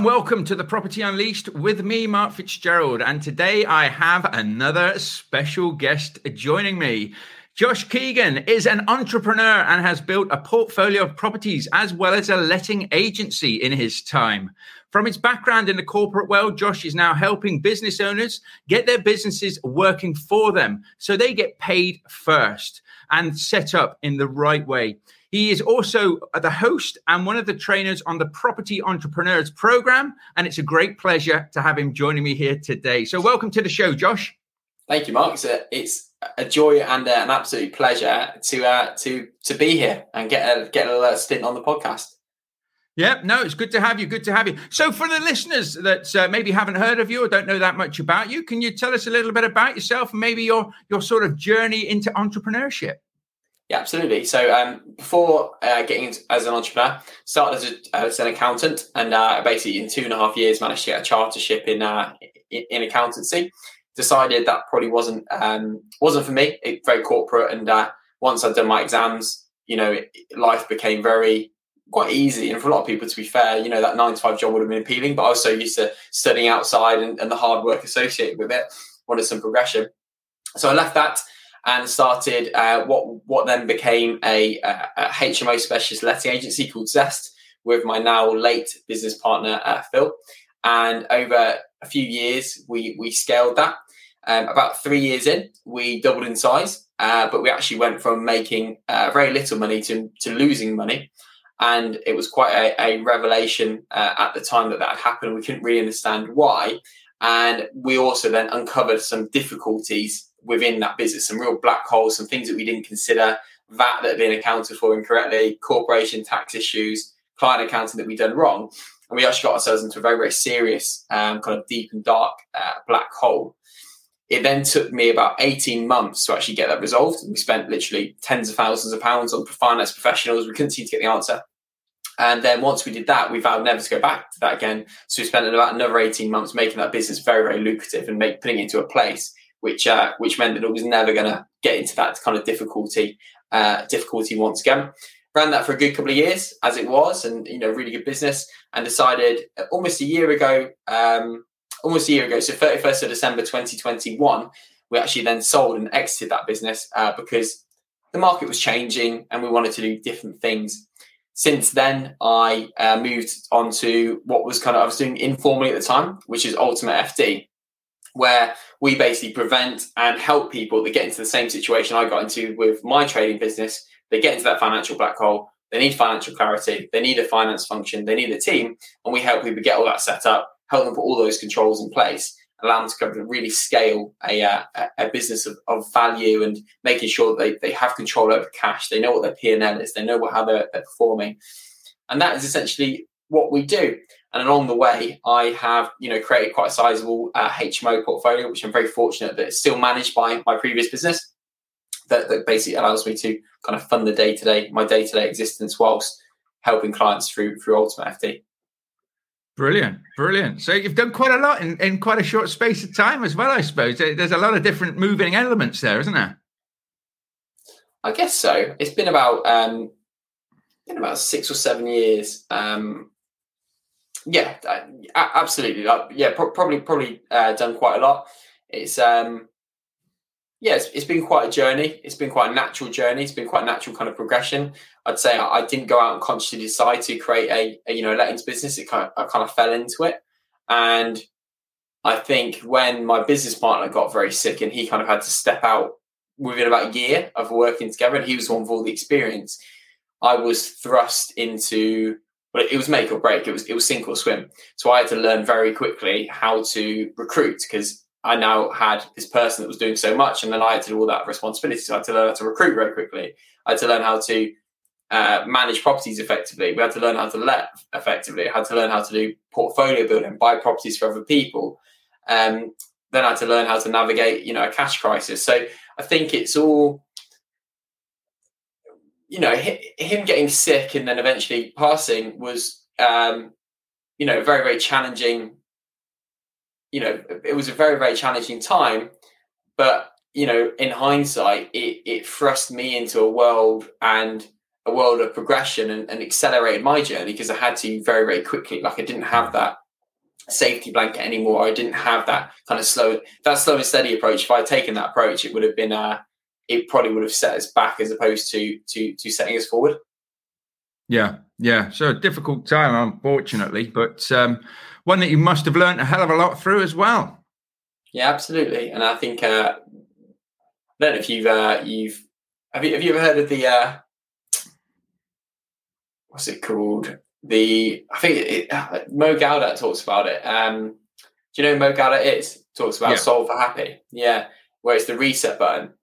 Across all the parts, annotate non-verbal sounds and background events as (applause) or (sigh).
and welcome to the Property Unleashed with me, Mark Fitzgerald. And today I have another special guest joining me. Josh Keegan is an entrepreneur and has built a portfolio of properties as well as a letting agency in his time. From his background in the corporate world, Josh is now helping business owners get their businesses working for them so they get paid first and set up in the right way. He is also the host and one of the trainers on the Property Entrepreneurs Program. And it's a great pleasure to have him joining me here today. So, welcome to the show, Josh. Thank you, Mark. It's a, it's a joy and uh, an absolute pleasure to uh, to to be here and get a, get a stint on the podcast. Yeah, no, it's good to have you. Good to have you. So, for the listeners that uh, maybe haven't heard of you or don't know that much about you, can you tell us a little bit about yourself and maybe your your sort of journey into entrepreneurship? Yeah, absolutely. So um, before uh, getting into, as an entrepreneur, started as, a, as an accountant, and uh, basically in two and a half years managed to get a chartership in uh, in, accountancy. Decided that probably wasn't um, wasn't for me. It, very corporate, and uh, once I'd done my exams, you know, it, life became very quite easy. And for a lot of people, to be fair, you know, that nine to five job would have been appealing. But I was so used to studying outside and, and the hard work associated with it. Wanted some progression, so I left that and started uh, what what then became a, a, HMO specialist letting agency called Zest with my now late business partner uh, Phil. And over a few years, we we scaled that. Um, about three years in, we doubled in size, uh, but we actually went from making uh, very little money to, to losing money. And it was quite a, a revelation uh, at the time that that happened. We couldn't really understand why. And we also then uncovered some difficulties within that business, some real black holes, some things that we didn't consider, VAT that had been accounted for incorrectly, corporation tax issues, client accounting that we'd done wrong. And we actually got ourselves into a very, very serious, um, kind of deep and dark uh, black hole. It then took me about 18 months to actually get that resolved. We spent literally tens of thousands of pounds on finance professionals. We couldn't seem to get the answer. And then once we did that, we vowed never to go back to that again. So we spent about another 18 months making that business very, very lucrative and make, putting it into a place which uh, which meant that it was never going to get into that kind of difficulty uh, difficulty once again. Ran that for a good couple of years as it was, and you know, really good business. And decided uh, almost a year ago, um, almost a year ago, so thirty first of December twenty twenty one, we actually then sold and exited that business uh, because the market was changing and we wanted to do different things. Since then, I uh, moved on to what was kind of I was doing informally at the time, which is Ultimate FD where we basically prevent and help people that get into the same situation I got into with my trading business. They get into that financial black hole. They need financial clarity. They need a finance function. They need a team. And we help people get all that set up, help them put all those controls in place, allow them to really scale a, uh, a business of, of, value and making sure that they, they have control over cash. They know what their P&L is. They know what, how they're, they're performing. And that is essentially what we do. And along the way, I have you know created quite a sizable uh, HMO portfolio, which I'm very fortunate that it's still managed by my previous business. That, that basically allows me to kind of fund the day to day, my day to day existence, whilst helping clients through through Ultimate FD. Brilliant, brilliant. So you've done quite a lot in, in quite a short space of time as well, I suppose. There's a lot of different moving elements there, isn't there? I guess so. It's been about um, been about six or seven years um, yeah, uh, absolutely. Like, yeah, pro- probably probably uh, done quite a lot. It's um, yeah, it's, it's been quite a journey. It's been quite a natural journey. It's been quite a natural kind of progression. I'd say I, I didn't go out and consciously decide to create a, a you know lettings business. It kind of I kind of fell into it, and I think when my business partner got very sick and he kind of had to step out within about a year of working together, and he was one with all the experience. I was thrust into but it was make or break. It was it was sink or swim. So I had to learn very quickly how to recruit because I now had this person that was doing so much, and then I had to do all that responsibility. So I had to learn how to recruit very quickly. I had to learn how to uh, manage properties effectively. We had to learn how to let effectively. I had to learn how to do portfolio building, buy properties for other people. Um, then I had to learn how to navigate, you know, a cash crisis. So I think it's all you know, him getting sick and then eventually passing was, um, you know, very, very challenging. You know, it was a very, very challenging time. But, you know, in hindsight, it, it thrust me into a world and a world of progression and, and accelerated my journey because I had to very, very quickly. Like I didn't have that safety blanket anymore. I didn't have that kind of slow, that slow and steady approach. If I had taken that approach, it would have been, uh, it probably would have set us back as opposed to to to setting us forward. Yeah, yeah. So a difficult time, unfortunately, but um, one that you must have learned a hell of a lot through as well. Yeah, absolutely. And I think uh, I don't know if you've uh, you've have you have you ever heard of the uh, what's it called? The I think it, it, Mo Gawdat talks about it. Um, do you know Mo Gawdat is? Talks about yeah. solve for happy. Yeah, where it's the reset button.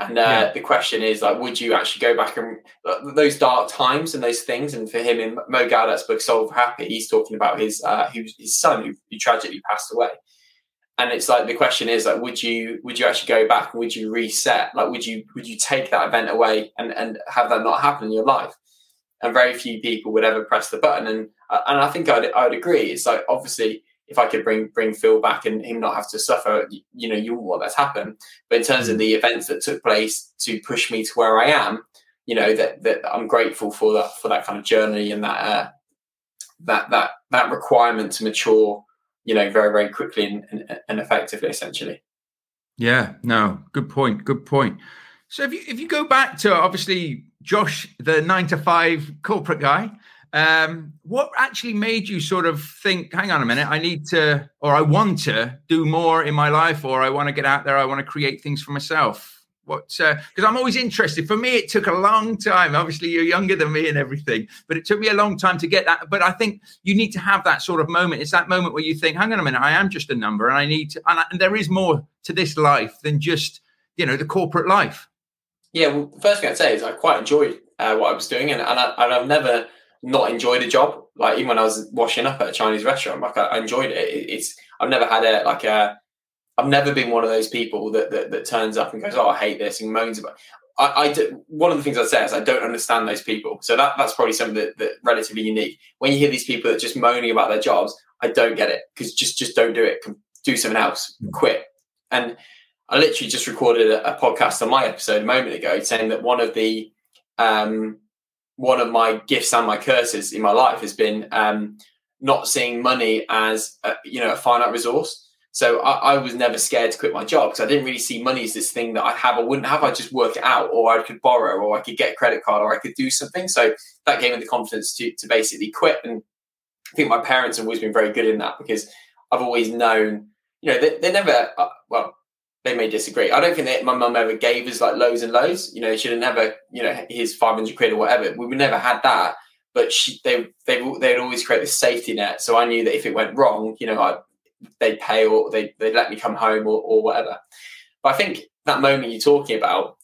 And uh, yeah. the question is like, would you actually go back and uh, those dark times and those things? And for him in Mo Gawdat's book Solve Happy, he's talking about his uh, his son who, who, tragically passed away. And it's like the question is like, would you would you actually go back? and Would you reset? Like, would you would you take that event away and and have that not happen in your life? And very few people would ever press the button. And uh, and I think I'd I'd agree. It's like obviously if I could bring bring Phil back and him not have to suffer, you, know, you want that to happen. But in terms of mm. the events that took place to push me to where I am, you know, that that I'm grateful for that for that kind of journey and that uh, that that that requirement to mature, you know, very very quickly and, and, and effectively, essentially. Yeah, no, good point. Good point. So if you if you go back to obviously Josh, the nine to five corporate guy, um, what actually made you sort of think, hang on a minute, I need to, or I want to do more in my life, or I want to get out there, I want to create things for myself? What, because uh, I'm always interested. For me, it took a long time. Obviously, you're younger than me and everything, but it took me a long time to get that. But I think you need to have that sort of moment. It's that moment where you think, hang on a minute, I am just a number, and I need to, and, I, and there is more to this life than just, you know, the corporate life. Yeah, well, the first thing I'd say is I quite enjoyed uh, what I was doing, and, and, I, and I've never not enjoyed a job. Like even when I was washing up at a Chinese restaurant, like I, I enjoyed it. it. It's I've never had a like a I've never been one of those people that, that, that turns up and goes, "Oh, I hate this," and moans about. I, I do, one of the things I'd say is I don't understand those people. So that that's probably something that, that relatively unique. When you hear these people that just moaning about their jobs, I don't get it because just just don't do it. Do something else. Quit. And I literally just recorded a, a podcast on my episode a moment ago saying that one of the um, one of my gifts and my curses in my life has been um, not seeing money as a, you know a finite resource. So I, I was never scared to quit my job because I didn't really see money as this thing that I'd have or wouldn't have. I just work it out, or I could borrow, or I could get a credit card, or I could do something. So that gave me the confidence to to basically quit. And I think my parents have always been very good in that because I've always known, you know, they, they never uh, well they may disagree. I don't think that my mum ever gave us like loads and loads. You know, have never, you know, his five hundred quid or whatever. We never had that. But she, they, they, they'd always create this safety net. So I knew that if it went wrong, you know, I, they'd pay or they, they'd let me come home or, or whatever. But I think that moment you're talking about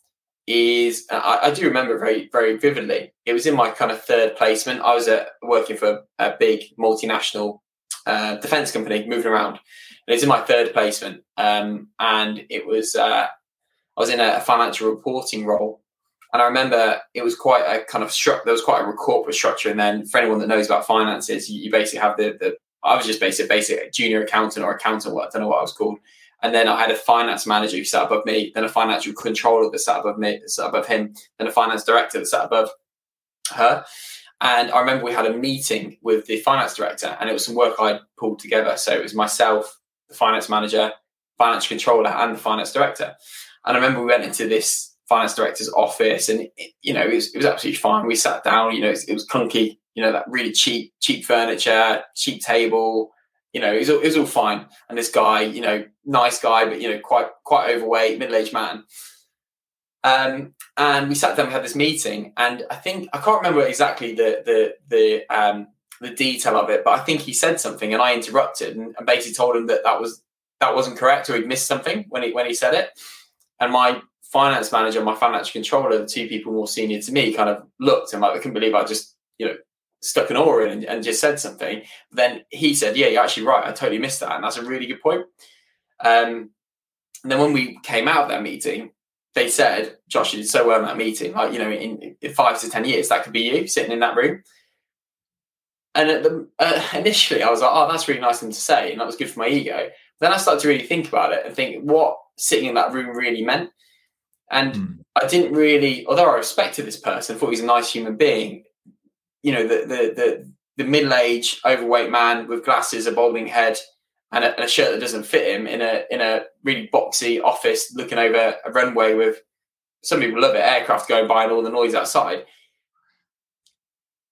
is, uh, I, I do remember very, very vividly. It was in my kind of third placement. I was at, working for a big multinational uh, defense company, moving around and it's in my third placement. Um, and it was uh, I was in a financial reporting role, and I remember it was quite a kind of struct. There was quite a corporate structure, and then for anyone that knows about finances, you, you basically have the the. I was just basic basic junior accountant or accountant. What I don't know what I was called. And then I had a finance manager who sat above me, then a financial controller that sat above me, sat above him, then a finance director that sat above her. And I remember we had a meeting with the finance director, and it was some work I pulled together. So it was myself, the finance manager, finance controller, and the finance director. And I remember we went into this finance director's office, and it, you know it was, it was absolutely fine. We sat down, you know, it was, it was clunky, you know, that really cheap cheap furniture, cheap table. You know, it was, it was all fine. And this guy, you know, nice guy, but you know, quite quite overweight, middle aged man. Um, and we sat down, we had this meeting, and I think I can't remember exactly the the the um, the detail of it, but I think he said something, and I interrupted and, and basically told him that that was that wasn't correct, or he'd missed something when he when he said it. And my finance manager, my financial controller, the two people more senior to me, kind of looked and like I couldn't believe I just you know stuck an oar in and, and just said something. Then he said, "Yeah, you're actually right. I totally missed that, and that's a really good point." Um, and then when we came out of that meeting, they said, "Josh, you did so well in that meeting. Like you know, in, in five to ten years, that could be you sitting in that room." And the, uh, (laughs) initially, I was like, "Oh, that's really nice thing to say," and that was good for my ego. Then I started to really think about it and think what sitting in that room really meant. And mm. I didn't really, although I respected this person, thought he was a nice human being. You know, the the the the middle-aged, overweight man with glasses, a balding head, and a, a, shirt that doesn't fit him in a in a really boxy office, looking over a runway with some people love it, aircraft going by and all the noise outside.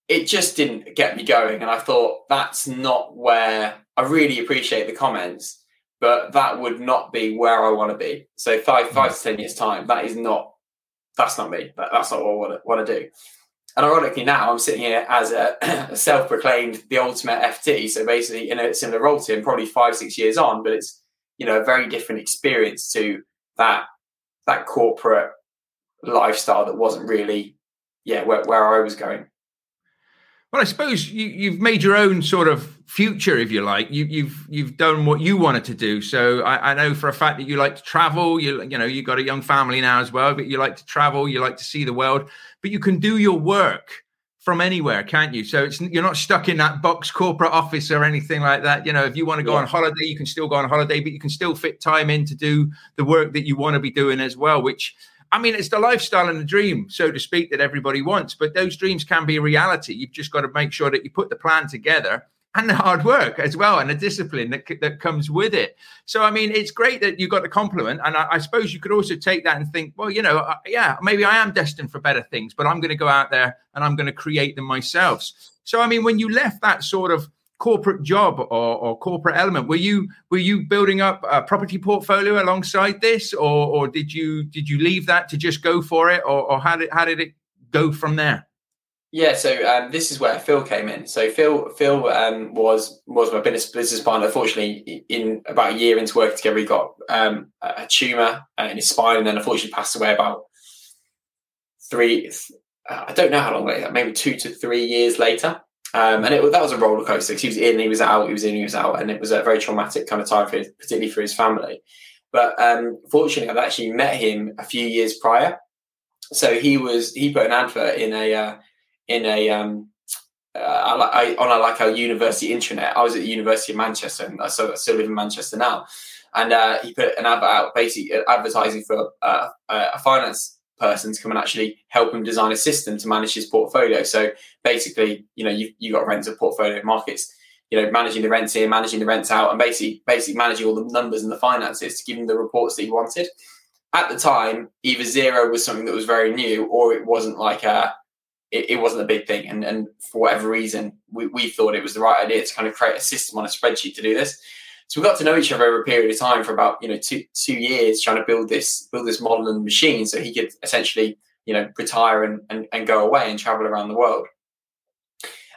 It just didn't get me going, and I thought that's not where I really appreciate the comments, but that would not be where I want to be. So five five to ten years time, that is not that's not me. That, that's not what I want to do. And ironically, now I'm sitting here as a, (clears throat) a, self-proclaimed the ultimate FD. So basically, in a similar role to him, probably five, six years on, but it's you know a very different experience to that that corporate lifestyle that wasn't really yeah where, where I was going. Well, I suppose you, have made your own sort of future, if you like. You, have you've, you've done what you wanted to do. So I, I, know for a fact that you like to travel. You you know you've got a young family now as well, but you like to travel. You like to see the world. But you can do your work from anywhere, can't you? So it's you're not stuck in that box corporate office or anything like that. You know, if you want to go yeah. on holiday, you can still go on holiday, but you can still fit time in to do the work that you want to be doing as well, which I mean, it's the lifestyle and the dream, so to speak, that everybody wants. But those dreams can be a reality. You've just got to make sure that you put the plan together and the hard work as well and the discipline that, that comes with it. So, I mean, it's great that you got the compliment. And I, I, suppose you could also take that and think, well, you know, yeah, maybe I am destined for better things, but I'm going to go out there and I'm going to create them myself. So, I mean, when you left that sort of corporate job or, or, corporate element. Were you were you building up a property portfolio alongside this or, or did you did you leave that to just go for it or, or how did how did it go from there? Yeah so um, this is where phil came in. So phil phil um, was was my business business partner. Unfortunately in about a year into working together he got um, a tumor uh, in his spine and then unfortunately passed away about three i don't know how long later maybe two to three years later um, and it, that was a roller coaster. He was in, he was out, he was in, he was out, and it was a very traumatic kind of time for his, particularly for his family. But um, fortunately, I've actually met him a few years prior. So he was he put an advert in a uh, in a um, uh, on a, like a university intranet. I was at the University of Manchester, and I still, I still live in Manchester now. And uh, he put an advert out, basically advertising for uh, a finance person to come and actually help him design a system to manage his portfolio. So basically, you know, you you got rent of portfolio markets, you know, managing the rents here, managing the rents out, and basically basically managing all the numbers and the finances to give him the reports that he wanted. At the time, either Xero was something that was very new, or it wasn't like a it, it wasn't a big thing. And and for whatever reason, we, we thought it was the right idea to kind of create a system on a spreadsheet to do this. So we got to know each other over a period of time for about you know two two years, trying to build this build this model and machine, so he could essentially you know retire and, and, and go away and travel around the world.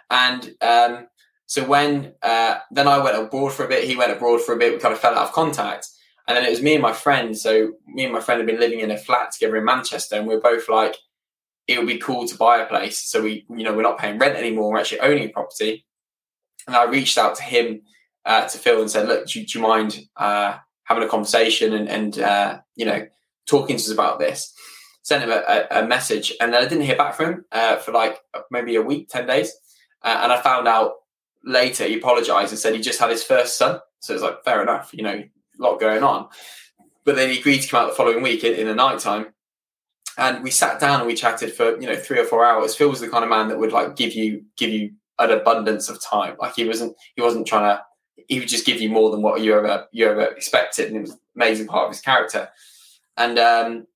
And um, so when uh, then I went abroad for a bit, he went abroad for a bit. We kind of fell out of contact, and then it was me and my friend. So me and my friend had been living in a flat together in Manchester, and we are both like, it would be cool to buy a place. So we, you know, we're not paying rent anymore. We're actually owning a property. And I reached out to him uh, to Phil and said, "Look, do, do you mind uh, having a conversation and, and uh, you know talking to us about this?" Sent him a, a, message, and then I didn't hear back from him uh, for like maybe a week, ten days, uh, and I found out later he apologized and said he just had his first son. So it's like fair enough, you know, a lot going on. But then he agreed to come out the following week in, in the night time and we sat down and we chatted for you know three or four hours. Phil was the kind of man that would like give you give you an abundance of time. Like he wasn't he wasn't trying to he would just give you more than what you ever you ever expected, and it was an amazing part of his character. And um,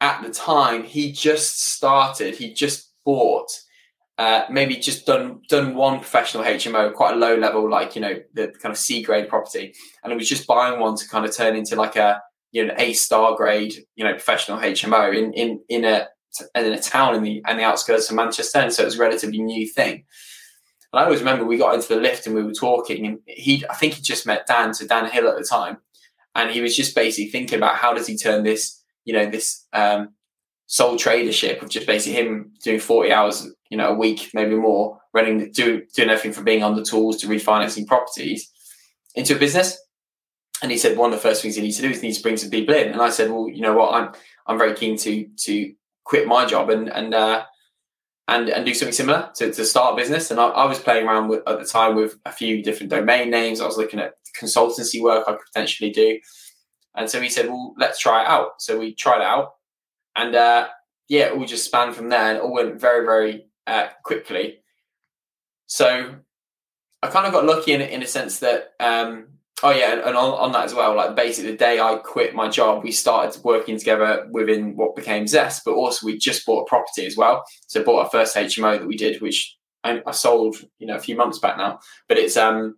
at the time, he just started. He just bought, uh, maybe just done done one professional HMO, quite a low level, like you know the kind of C grade property, and it was just buying one to kind of turn into like a you know A star grade, you know professional HMO in in in a in a town in the in the outskirts of Manchester, and so it was a relatively new thing. And I always remember we got into the lift and we were talking, and he, I think he just met Dan, so Dan Hill at the time, and he was just basically thinking about how does he turn this, you know, this um, sole tradership of just basically him doing forty hours, you know, a week, maybe more, running, do, doing everything from being on the tools to refinancing properties into a business. And he said one of the first things he needs to do is he needs to bring some people in. And I said, well, you know what, I'm I'm very keen to to quit my job and and uh, and and do something similar to, to start a business. And I, I, was playing around with at the time with a few different domain names. I was looking at consultancy work I could potentially do. And so he said, "Well, let's try it out." So we tried it out, and uh, yeah, it all just spanned from there, and all went very, very uh, quickly. So I kind of got lucky in in a sense that um, oh yeah, and, and on, on, that as well. Like basically, the day I quit my job, we started working together within what became Zest, but also we just bought a property as well. So bought our first HMO that we did, which I, I sold you know a few months back now. But it's um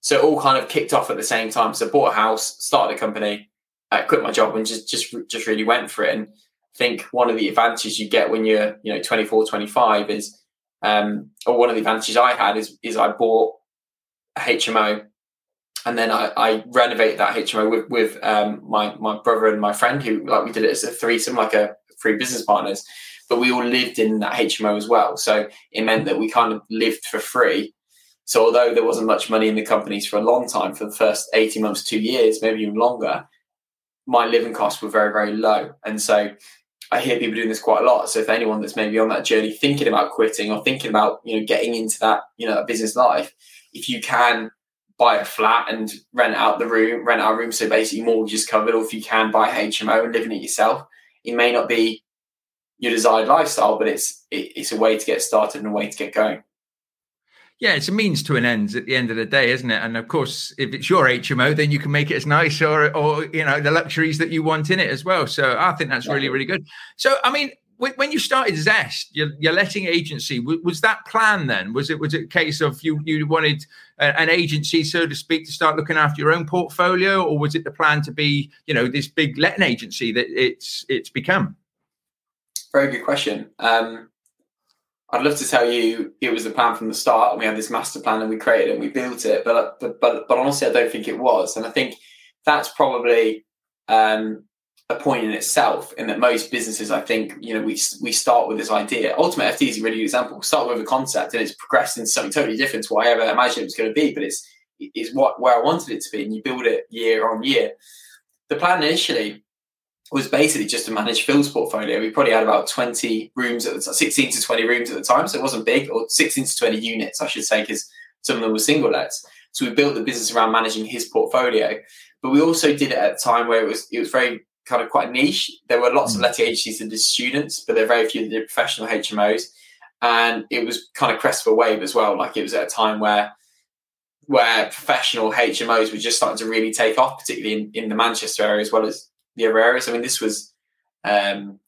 so it all kind of kicked off at the same time. So bought a house, started a company, uh, quit my job, and just just just really went for it. And think one of the advantages you get when you're you know 24, 25 is um, or one of the advantages I had is is I bought a HMO and then I, I renovated that HMO with, with um, my my brother and my friend who like we did it as a threesome, like a three business partners. But we all lived in that HMO as well, so it meant that we kind of lived for free. So although there wasn't much money in the companies for a long time, for the first eighteen months, two years, maybe even longer, my living costs were very very low, and so I hear people doing this quite a lot. So if anyone that's maybe on that journey thinking about quitting or thinking about you know getting into that you know business life, if you can buy a flat and rent out the room, rent out a room, so basically mortgage is covered, or if you can buy HMO and live in it yourself, it may not be your desired lifestyle, but it's it, it's a way to get started and a way to get going. Yeah, it's a means to an end at the end of the day, isn't it? And of course, if it's your HMO, then you can make it as nice or, or you know, the luxuries that you want in it as well. So I think that's really, really good. So, I mean, when you started Zest, your, your letting agency, was that plan then? Was it was it a case of you you wanted an agency, so to speak, to start looking after your own portfolio, or was it the plan to be, you know, this big letting agency that it's it's become? Very good question. Um, I'd love to tell you it was the plan from the start, and we had this master plan, and we created it, and we built it. But but but, but honestly, I don't think it was, and I think that's probably um, a point in itself. In that most businesses, I think you know we we start with this idea. Ultimate FD is a really good example. We start with a concept, and it's progressed into something totally different to what I ever imagined it was going to be. But it's it's what where I wanted it to be, and you build it year on year. The plan initially was basically just to manage Phil's portfolio. We probably had about 20 rooms at the time, 16 to 20 rooms at the time. So it wasn't big, or 16 to 20 units, I should say, because some of them were single lets. So we built the business around managing his portfolio. But we also did it at a time where it was it was very kind of quite niche. There were lots of mm. letting agencies that did students, but there were very few that did professional HMOs. And it was kind of crest of a wave as well. Like it was at a time where where professional HMOs were just starting to really take off, particularly in, in the Manchester area as well as the other areas. I mean, this was, um,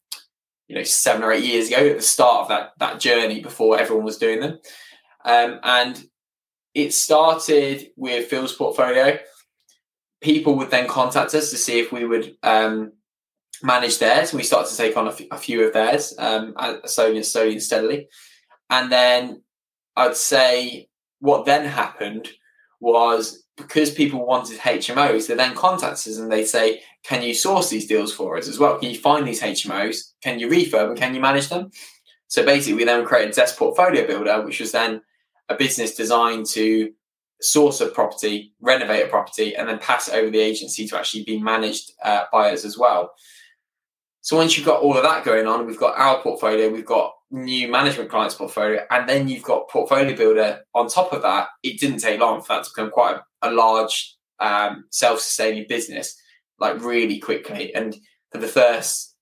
you know, seven or eight years ago at the start of that that journey before everyone was doing them, um, and it started with Phil's portfolio. People would then contact us to see if we would um, manage theirs, and we started to take on a, f- a few of theirs, um, slowly and slowly and steadily. And then I'd say what then happened was because people wanted HMOs, they then contact us and they say, Can you source these deals for us as well? Can you find these HMOs? Can you refurb and can you manage them? So basically, we then created Zest Portfolio Builder, which was then a business designed to source a property, renovate a property, and then pass it over the agency to actually be managed uh, by us as well. So once you've got all of that going on, we've got our portfolio, we've got new management clients portfolio, and then you've got portfolio builder on top of that. It didn't take long for that to become quite a, a large um, self-sustaining business, like really quickly. And for the first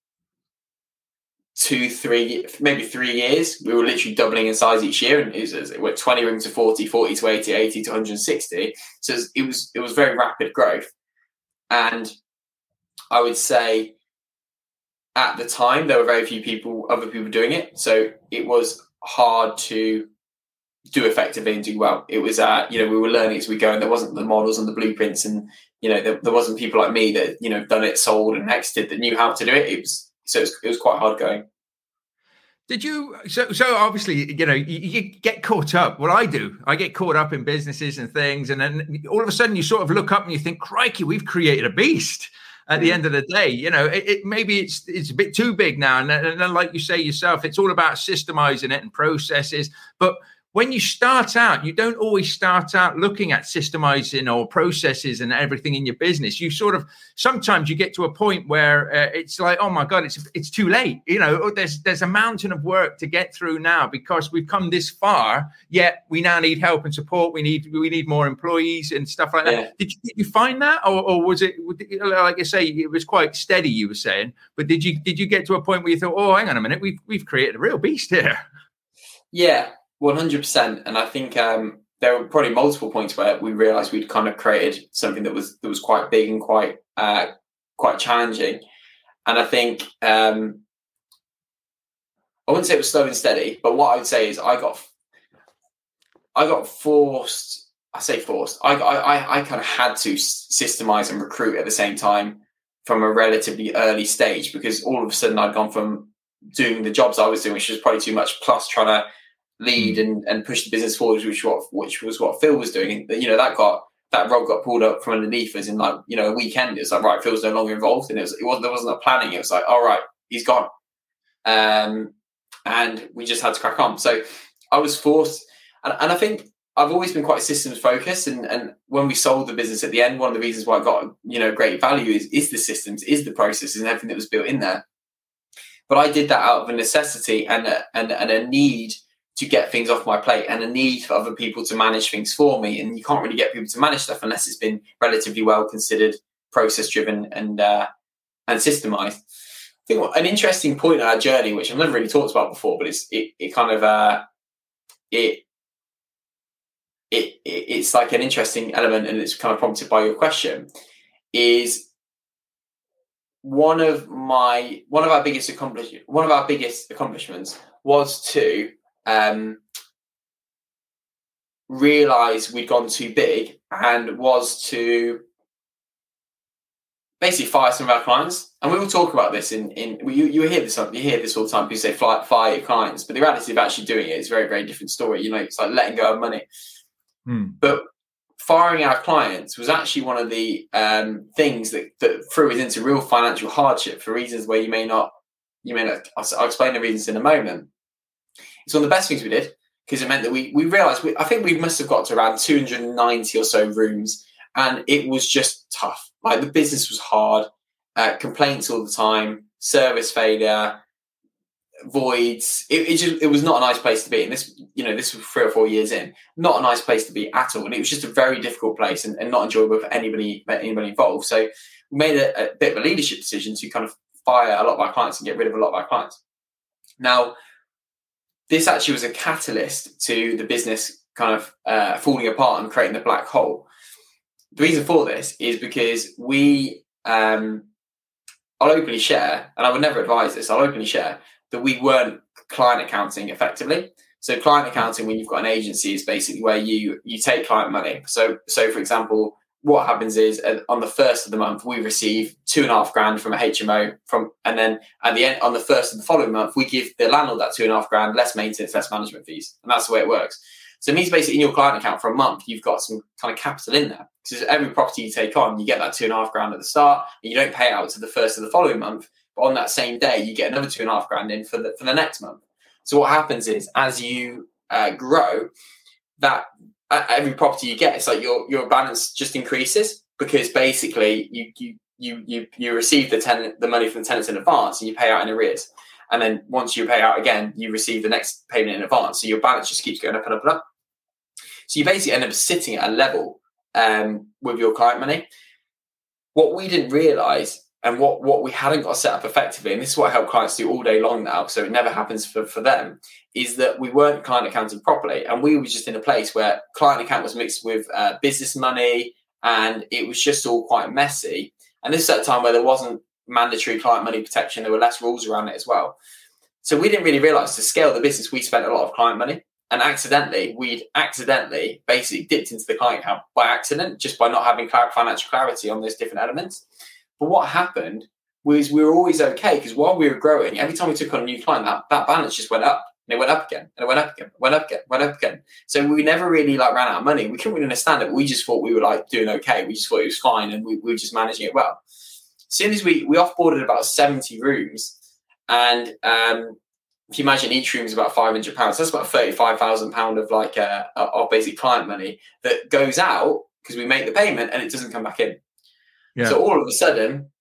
two, three, maybe three years, we were literally doubling in size each year, and it was, it went 20 rooms to 40, 40 to 80, 80 to 160. So it was it was very rapid growth, and I would say at the time there were very few people other people doing it so it was hard to do effectively and do well it was uh you know we were learning as we go and there wasn't the models and the blueprints and you know there, there wasn't people like me that you know done it sold and exited that knew how to do it it was so it was, it was quite hard going did you so so obviously you know you, you, get caught up well i do i get caught up in businesses and things and then all of a sudden you sort of look up and you think crikey we've created a beast at the mm. end of the day. You know, it, it, maybe it's it's a bit too big now, and, and like you say yourself, it's all about systemizing it and processes. But when you start out, you don't always start out looking at systemizing or processes and everything in your business. You sort of sometimes you get to a point where uh, it's like, oh my god, it's it's too late. You know, oh, there's there's a mountain of work to get through now because we've come this far. Yet we now need help and support. We need we need more employees and stuff like that. Yeah. Did, you, did you find that, or, or was it like I say, it was quite steady? You were saying, but did you did you get to a point where you thought, oh, hang on a minute, we've we've created a real beast here? Yeah, One hundred percent, and I think um, there were probably multiple points where we realised we'd kind of created something that was that was quite big and quite uh, quite challenging. And I think um, I wouldn't say it was slow and steady, but what I'd say is I got I got forced. I say forced. I I I kind of had to systemize and recruit at the same time from a relatively early stage because all of a sudden I'd gone from doing the jobs I was doing, which was probably too much, plus trying to lead and, and push the business forward, which what which was what Phil was doing. And you know that got that rug got pulled up from underneath us in like you know a weekend. It was like right, Phil's no longer involved, and it was it was there wasn't a planning. It was like all right, he's gone, um, and we just had to crack on. So I was forced, and, and I think I've always been quite systems focused, and and when we sold the business at the end, one of the reasons why I got you know great value is is the systems, is the processes, and everything that was built in there. But I did that out of a necessity and a, and, and a need to get things off my plate and a need for other people to manage things for me. And you can't really get people to manage stuff unless it's been relatively well considered, process driven, and uh, and systemized. I think an interesting point in our journey, which I've never really talked about before, but it's it, it kind of uh, it, it it's like an interesting element, and it's kind of prompted by your question. Is one of my one of our biggest accomplishments one of our biggest accomplishments was to um, realize we'd gone too big and was to basically fire some of our clients. And we will talk about this in in you you hear this you hear this all the time. People say fire, fire your clients, but the reality of actually doing it is a very very different story. You know, it's like letting go of money. Hmm. But firing our clients was actually one of the um, things that, that threw us into real financial hardship for reasons where you may not you may not I'll, I'll explain the reasons in a moment it's one of the best things we did because it meant that we we realized we, I think we must have got to around 290 or so rooms, and it was just tough. Like the business was hard, uh, complaints all the time, service failure, voids. It, it, just it was not a nice place to be. And this, you know, this was three or four years in, not a nice place to be at all. And it was just a very difficult place and, and not enjoyable for anybody anybody involved. So we made a, a bit of a leadership decision to kind of fire a lot of our clients and get rid of a lot of our clients. Now this actually was a catalyst to the business kind of uh, falling apart and creating the black hole. The reason for this is because we, um, I'll openly share, and I would never advise this, I'll openly share that we weren't client accounting effectively. So client accounting, when you've got an agency, is basically where you you take client money. So so for example, what happens is on the first of the month we receive two and a half grand from a HMO from, and then at the end on the first of the following month we give the landlord that two and a half grand, less maintenance, less management fees, and that's the way it works. So it means basically in your client account for a month you've got some kind of capital in there because every property you take on you get that two and a half grand at the start, and you don't pay out to the first of the following month, but on that same day you get another two and a half grand in for the for the next month. So what happens is as you uh, grow, that every property you get, it's like your your balance just increases because basically you you you you you receive the tenant the money from the tenants in advance and you pay out in arrears. And then once you pay out again, you receive the next payment in advance. So your balance just keeps going up and up and up. So you basically end up sitting at a level um, with your client money. What we didn't realize and what, what we hadn't got set up effectively, and this is what I help clients do all day long now, so it never happens for, for them, is that we weren't client accounting properly. And we were just in a place where client account was mixed with uh, business money and it was just all quite messy. And this is at a time where there wasn't mandatory client money protection, there were less rules around it as well. So we didn't really realize to scale the business, we spent a lot of client money. And accidentally, we'd accidentally basically dipped into the client account by accident, just by not having financial clarity on those different elements. But what happened was we were always okay because while we were growing, every time we took on a new client, that, that balance just went up. And it went up again, and it went up again, went up again, went up again. So we never really like ran out of money. We couldn't really understand it. we just thought we were like doing okay. We just thought it was fine, and we, we were just managing it well. As soon as we we offboarded about seventy rooms, and um, if you imagine each room is about five hundred pounds, that's about thirty five thousand pound of like uh, of basic client money that goes out because we make the payment and it doesn't come back in. Yeah. So all of a sudden,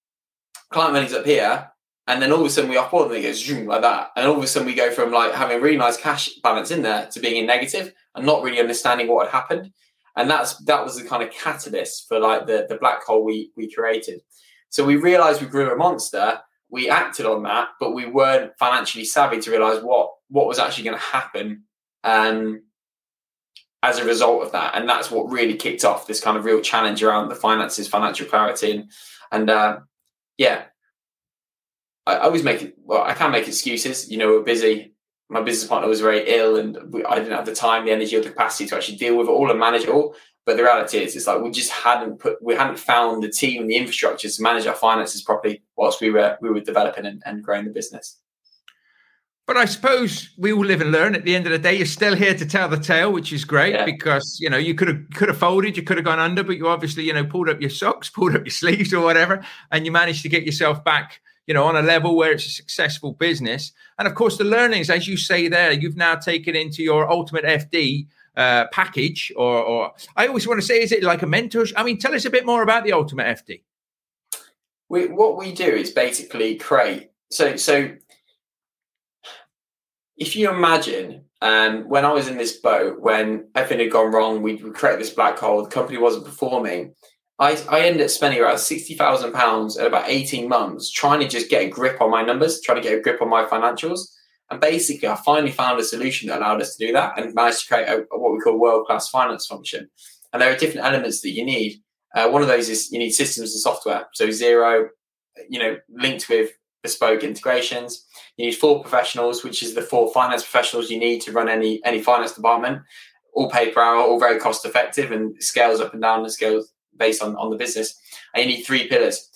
client money's up here, and then all of a sudden we offboard and it goes zoom, like that. And all of a sudden we go from like having a really nice cash balance in there to being in negative and not really understanding what had happened. And that's that was the kind of catalyst for like the, the black hole we we created. So we realized we grew a monster, we acted on that, but we weren't financially savvy to realize what what was actually going to happen um, as a result of that. And that's what really kicked off this kind of real challenge around the finances, financial clarity. And, and uh, yeah, I, I always make well, I can't make excuses. You know, we're busy. My business partner was very ill and we, I didn't have the time, the energy, or the capacity to actually deal with it all and manage it all. But the reality is, it's like we just hadn't put, we hadn't found the team and the infrastructure to manage our finances properly whilst we were we were developing and, and growing the business. But I suppose we will live and learn. At the end of the day, you're still here to tell the tale, which is great yeah. because you know you could have could have folded, you could have gone under, but you obviously you know pulled up your socks, (laughs) pulled up your sleeves or whatever, and you managed to get yourself back you know on a level where it's a successful business. And of course, the learnings, as you say there, you've now taken into your ultimate FD uh, package, or, or I always want to say, is it like a mentor? I mean, tell us a bit more about the ultimate FD. We, what we do is basically create so so if you imagine um, when I was in this boat, when everything had gone wrong, we, created this black hole, the company wasn't performing. I, I ended up spending around £60,000 in about 18 months trying to just get a grip on my numbers, trying to get a grip on my financials. And basically, I finally found a solution that allowed us to do that and managed to create a what we call world class finance function. And there are different elements that you need. Uh, one of those is you need systems and software. So, Xero, you know, linked with bespoke integrations. You need four professionals, which is the four finance professionals you need to run any any finance department. All paid per hour, all very cost effective, and scales up and down and scales based on, on the business. And you need three pillars,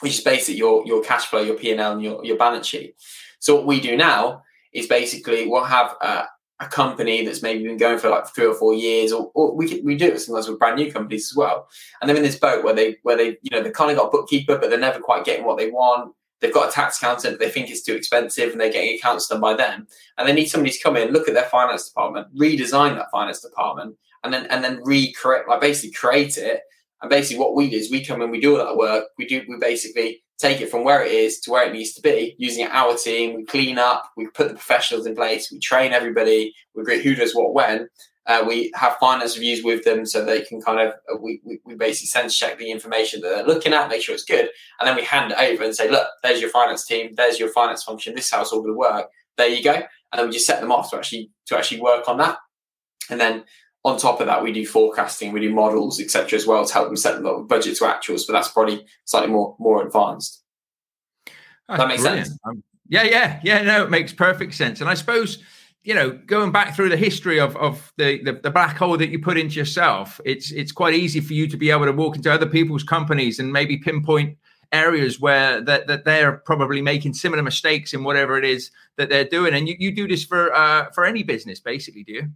which is basically your your cash flow, your P and L, and your your balance sheet. So what we do now is basically we'll have a, a company that's maybe been going for like three or four years, or, or we we do it sometimes with brand new companies as well. And they're in this boat where they where they you know they kind of got a bookkeeper, but they're never quite getting what they want they've got a tax accountant but they think it's too expensive and they're getting accounts done by them. And they need somebody to come in look at their finance department redesign that finance department and then and then recreate like basically create it. And basically what we do is we come in we do all that work we do we basically take it from where it is to where it needs to be using our team we clean up we put the professionals in place we train everybody we agree who does what when uh, we have finance reviews with them so they can kind of uh, we, we, we, basically sense check the information that they're looking at, make sure it's good, and then we hand it over and say, look, there's your finance team, there's your finance function, this is how it's all going to work. There you go, and then we just set them off to actually to actually work on that, and then on top of that, we do forecasting, we do models, etc. as well to help them set them up budget to actuals, but that's probably slightly more more advanced. That makes brilliant. sense. Um, yeah, yeah, yeah. No, it makes perfect sense, and I suppose you know, going back through the history of of the, the, the black hole that you put into yourself, it's it's quite easy for you to be able to walk into other people's companies and maybe pinpoint areas where that, that they're probably making similar mistakes in whatever it is that they're doing. And you, you do this for uh, for any business, basically, do you?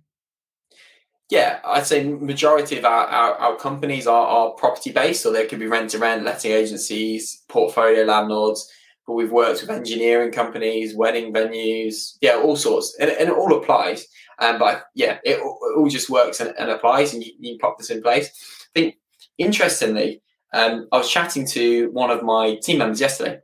Yeah, I'd say majority of our, our, our companies are, are property based, so they could be rent to rent, letting agencies, portfolio landlords but we've worked with engineering companies, wedding venues, yeah, all sorts, and, and it all applies. Um, but yeah, it, it all just works and, and applies, and you, you, pop this in place. I think interestingly, um, I was chatting to one of my team members yesterday,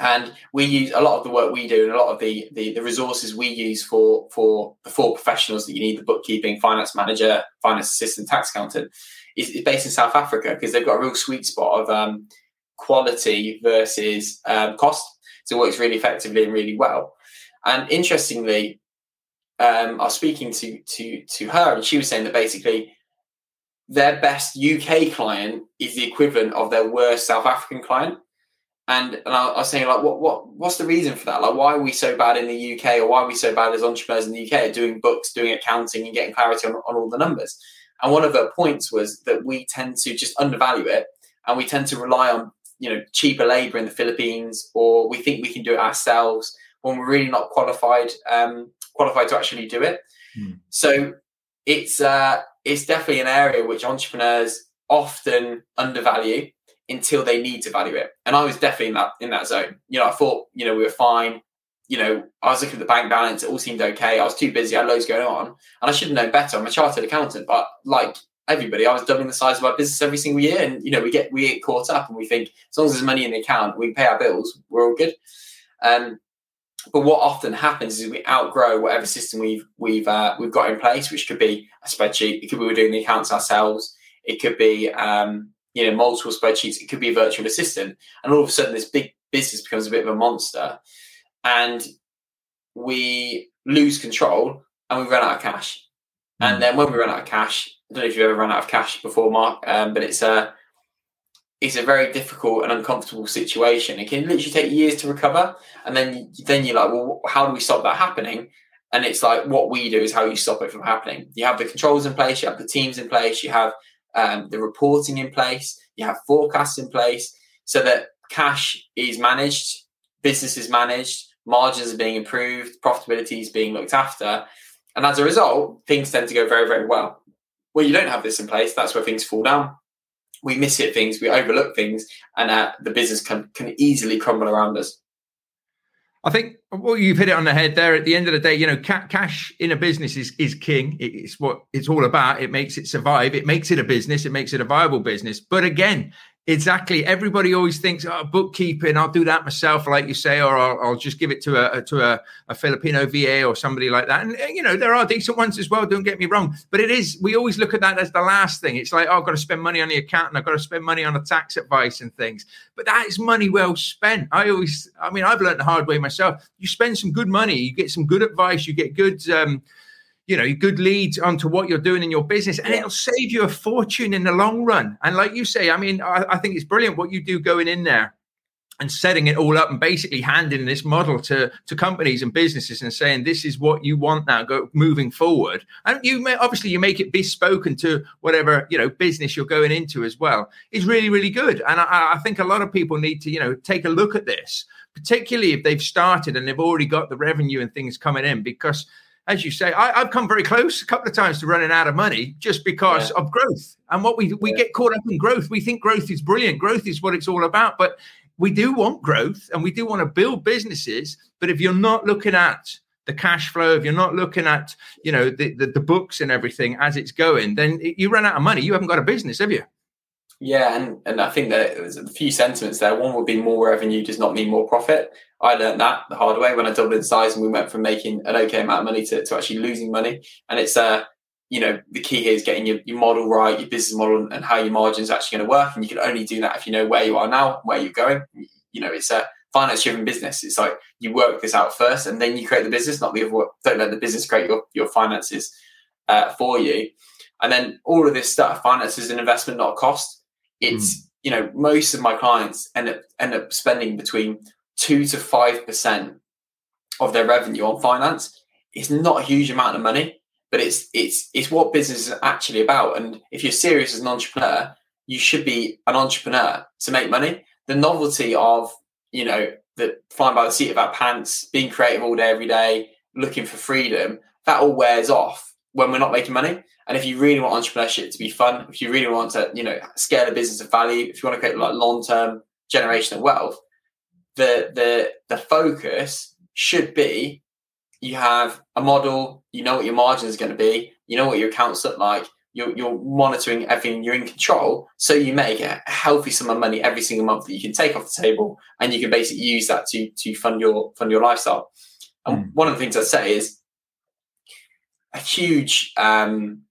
and we use a lot of the work we do and a lot of the, the, the resources we use for for the four professionals that you need: the bookkeeping, finance manager, finance assistant, tax accountant. Is, is based in South Africa because they've got a real sweet spot of um, quality versus um, cost. So it works really effectively and really well. And interestingly, um, I was speaking to to to her, and she was saying that basically their best UK client is the equivalent of their worst South African client. And, and I, I was saying like, what what what's the reason for that? Like, why are we so bad in the UK, or why are we so bad as entrepreneurs in the UK at doing books, doing accounting, and getting clarity on, on all the numbers? And one of her points was that we tend to just undervalue it, and we tend to rely on you know cheaper labor in the Philippines, or we think we can do it ourselves when we're really not qualified um, qualified to actually do it. Mm. So it's uh, it's definitely an area which entrepreneurs often undervalue until they need to value it. And I was definitely in that in that zone. You know, I thought you know we were fine. You know, I was looking at the bank balance; it all seemed okay. I was too busy; I had loads going on, and I should have known better. I'm a chartered accountant, but like everybody. I was doubling the size of our business every single year, and you know we get we get caught up, and we think as long as there's money in the account, we pay our bills, we're all good. Um, but what often happens is we outgrow whatever system we've we've uh, we've got in place, which could be a spreadsheet, it could be we're doing the accounts ourselves, it could be um, you know multiple spreadsheets, it could be a virtual assistant, and all of a sudden this big business becomes a bit of a monster, and we lose control and we run out of cash. And then when we run out of cash, I don't know if you've ever run out of cash before, Mark, um, but it's a it's a very difficult and uncomfortable situation. It can literally take years to recover, and then then you're like, well, how do we stop that happening? And it's like what we do is how you stop it from happening. You have the controls in place, you have the teams in place, you have um, the reporting in place, you have forecasts in place, so that cash is managed, business is managed, margins are being improved, profitability is being looked after, and as a result, things tend to go very very well. Where you don't have this in place, that's where things fall down. We miss hit things, we overlook things, and uh, the business can can easily crumble around us. I think well, you've hit it on the head there. At the end of the day, you know, ca- cash in a business is is king. It's what it's all about. It makes it survive. It makes it a business. It makes it a viable business. But again, Exactly. Everybody always thinks, oh, bookkeeping, I'll do that myself, like you say, or I'll, I'll just give it to a to a, a, Filipino VA or somebody like that. And you know, there are decent ones as well. Don't get me wrong, but it is. We always look at that as the last thing. It's like, oh, I've got to spend money on the accountant. I've got to spend money on the tax advice and things. But that is money well spent. I always, I mean, I've learned the hard way myself. You spend some good money, you get some good advice, you get good. Um, you know good leads onto what you're doing in your business and it'll save you a fortune in the long run. And like you say i mean I, I, think it's brilliant what you do going in there and setting it all up and basically handing this model to to companies and businesses and saying this is what you want now go moving forward. And you may obviously you make it bespoken to whatever you know business you're going into as well. Is really really good. And I, I think a lot of people need to you know take a look at this particularly if they've started and they've already got the revenue and things coming in because as you say, I, have come very close a couple of times to running out of money just because yeah. of growth. And what we we yeah. get caught up in growth. We think growth is brilliant. Growth is what it's all about. But we do want growth and we do want to build businesses. But if you're not looking at the cash flow, if you're not looking at you know the, the, the books and everything as it's going, then you run out of money. You haven't got a business, have you? Yeah, and, and I think that there's a few sentiments there. One would be more revenue does not mean more profit. I learned that the hard way when I doubled in size and we went from making an okay amount of money to, to actually losing money. And it's uh you know the key here is getting your, your model right, your business model, and how your margins are actually going to work. And you can only do that if you know where you are now, where you're going. You know, it's a finance driven business. It's like you work this out first, and then you create the business. Not the other way. Don't let the business create your your finances uh, for you. And then all of this stuff, finance is an investment, not a cost it's mm. you know most of my clients end up end up spending between two to five percent of their revenue on finance. It's not a huge amount of money, but it's it's it's what business is actually about. And if you're serious as an entrepreneur, you should be an entrepreneur to make money. The novelty of you know the flying by the seat of our pants, being creative all day every day, looking for freedom, that all wears off when we're not making money. And if you really want entrepreneurship to be fun, if you really want to, you know, scale a business of value, if you want to create like long-term generational wealth, the the the focus should be you have a model, you know what your margin is going to be, you know what your accounts look like, you're, you're monitoring everything, you're in control, so you make a healthy sum of money every single month that you can take off the table, and you can basically use that to to fund your fund your lifestyle. And mm. one of the things I say is a huge um,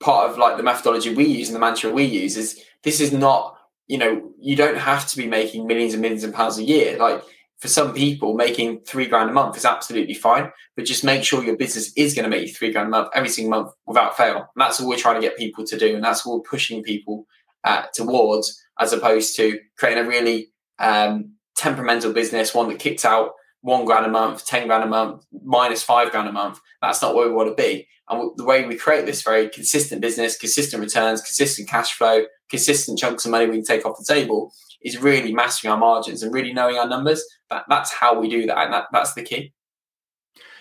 part of like the methodology we use and the mantra we use is this is not you know you don't have to be making millions and millions of pounds a year like for some people making three grand a month is absolutely fine but just make sure your business is going to make you three grand a month every single month without fail and that's what we're trying to get people to do and that's what we're pushing people uh, towards as opposed to creating a really um, temperamental business one that kicks out one grand a month, 10 grand a month, minus five grand a month. That's not where we want to be. And the way we create this very consistent business, consistent returns, consistent cash flow, consistent chunks of money we can take off the table is really mastering our margins and really knowing our numbers. That, that's how we do that. And that, that's the key.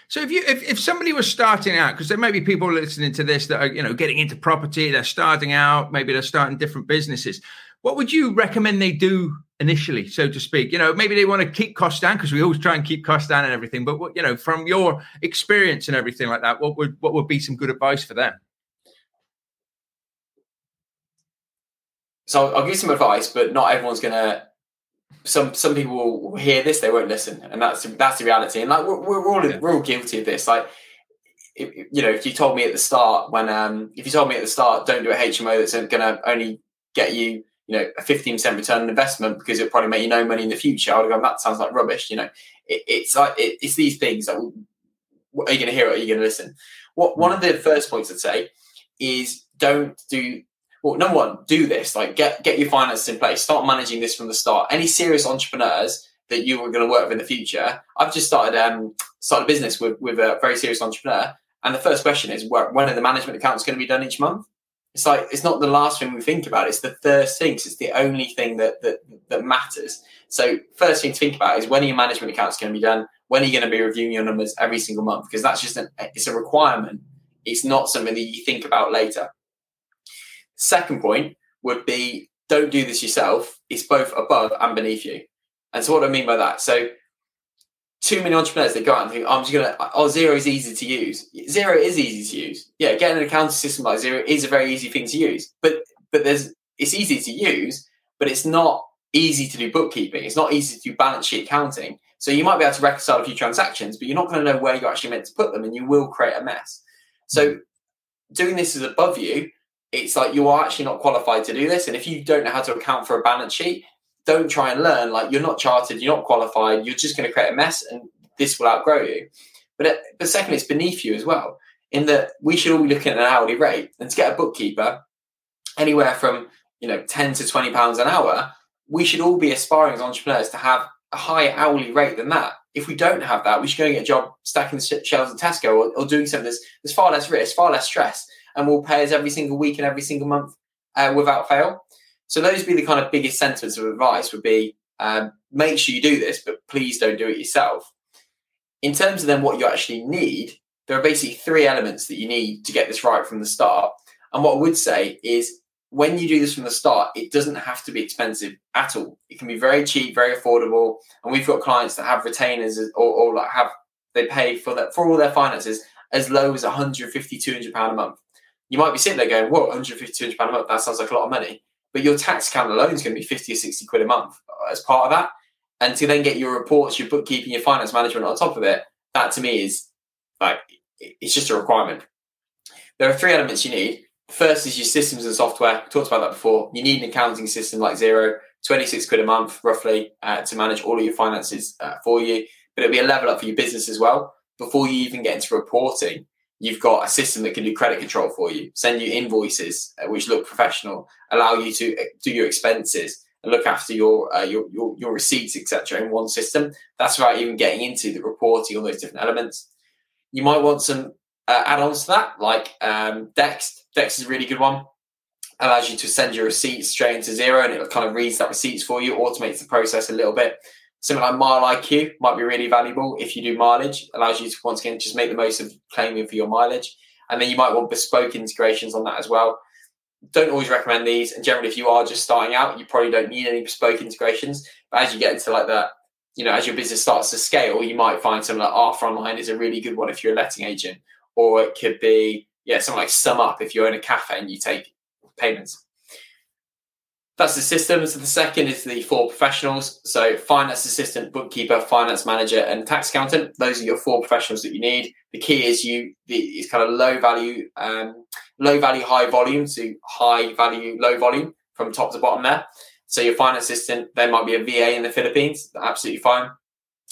So if you if, if somebody was starting out, because there may be people listening to this that are you know getting into property, they're starting out, maybe they're starting different businesses. What would you recommend they do initially, so to speak? You know, maybe they want to keep costs down because we always try and keep costs down and everything. But what, you know, from your experience and everything like that, what would what would be some good advice for them? So I'll give some advice, but not everyone's gonna. Some some people will hear this, they won't listen, and that's that's the reality. And like we're, we're all yeah. we're all guilty of this. Like if, you know, if you told me at the start when um if you told me at the start, don't do a HMO that's going to only get you you know a 15% return on investment because it'll probably make you no money in the future i would go that sounds like rubbish you know it, it's like it, it's these things that are you going to hear it? Or are you going to listen? What one of the first points I'd say is don't do well. Number one, do this. Like get get your finances in place. Start managing this from the start. Any serious entrepreneurs that you are going to work with in the future. I've just started um started a business with with a very serious entrepreneur, and the first question is when are the management accounts going to be done each month? It's like it's not the last thing we think about. It's the first thing. It's the only thing that that that matters. So first thing to think about is when are your management accounts going to be done? When are you going to be reviewing your numbers every single month? Because that's just an it's a requirement. It's not something that you think about later. Second point would be don't do this yourself. It's both above and beneath you. And so what do I mean by that? So too many entrepreneurs they go out and think, I'm just gonna oh Xero is easy to use. Xero is easy to use. Yeah, getting an accounting system like Xero is a very easy thing to use. But but there's it's easy to use, but it's not easy to do bookkeeping. It's not easy to do balance sheet accounting. So you might be able to reconcile a few transactions, but you're not going to know where you're actually meant to put them, and you will create a mess. So doing this is above you. It's like you are actually not qualified to do this, and if you don't know how to account for a balance sheet, don't try and learn. Like you're not chartered, you're not qualified. You're just going to create a mess, and this will outgrow you. But uh, but second, it's beneath you as well. In that we should all be looking at an hourly rate, and to get a bookkeeper anywhere from you know ten to twenty pounds an hour, we should all be aspiring as entrepreneurs to have a higher hourly rate than that. If we don't have that, we should go and get a job stacking the shelves at Tesco or, or doing something that's, that's far less risk, far less stress, and will pay us every single week and every single month uh, without fail. So those would be the kind of biggest sentiments of advice would be um, make sure you do this, but please don't do it yourself. In terms of then what you actually need, there are basically three elements that you need to get this right from the start. And what I would say is when you do this from the start, it doesn't have to be expensive at all. It can be very cheap, very affordable. And we've got clients that have retainers or, or like have they pay for that for all their finances as low as 150, 200 pound a month. You might be sitting there going, "What, 150, 200 pound a month? That sounds like a lot of money." but your tax account alone is going to be 50 or 60 quid a month as part of that. And to then get your reports, your bookkeeping, your finance management on top of it, that to me is like, it's just a requirement. There are three elements you need. First is your systems and software. We talked about that before. You need an accounting system like Xero, 26 quid a month roughly uh, to manage all of your finances uh, for you. But it'll be a level up for your business as well. Before you even get into reporting, you've got a system that can do credit control for you, send you invoices uh, which look professional, allow you to uh, do your expenses and look after your uh, your, your, your receipts, etc. in one system. That's without even getting into the reporting, all those different elements. You might want some uh, add-ons to that, like um, Dex. Dext is a really good one. Allows you to send your receipts straight into Xero, and it kind of reads that receipts for you, automates the process a little bit. Something like MileIQ might be really valuable if you do mileage. Allows you to once again just make the most of claiming for your mileage, and then you might want bespoke integrations on that as well. Don't always recommend these, and generally, if you are just starting out, you probably don't need any bespoke integrations. But as you get into like that, you know, as your business starts to scale, you might find something like Arthur Online is a really good one if you're a letting agent, or it could be yeah, something like SumUp if you own a cafe and you take payments. That's the systems. The second is the four professionals. So finance assistant, bookkeeper, finance manager, and tax accountant. Those are your four professionals that you need. The key is you the, it's kind of low value, um, low value, high volume to high value, low volume from top to bottom there. So your finance assistant, they might be a VA in the Philippines. Absolutely fine.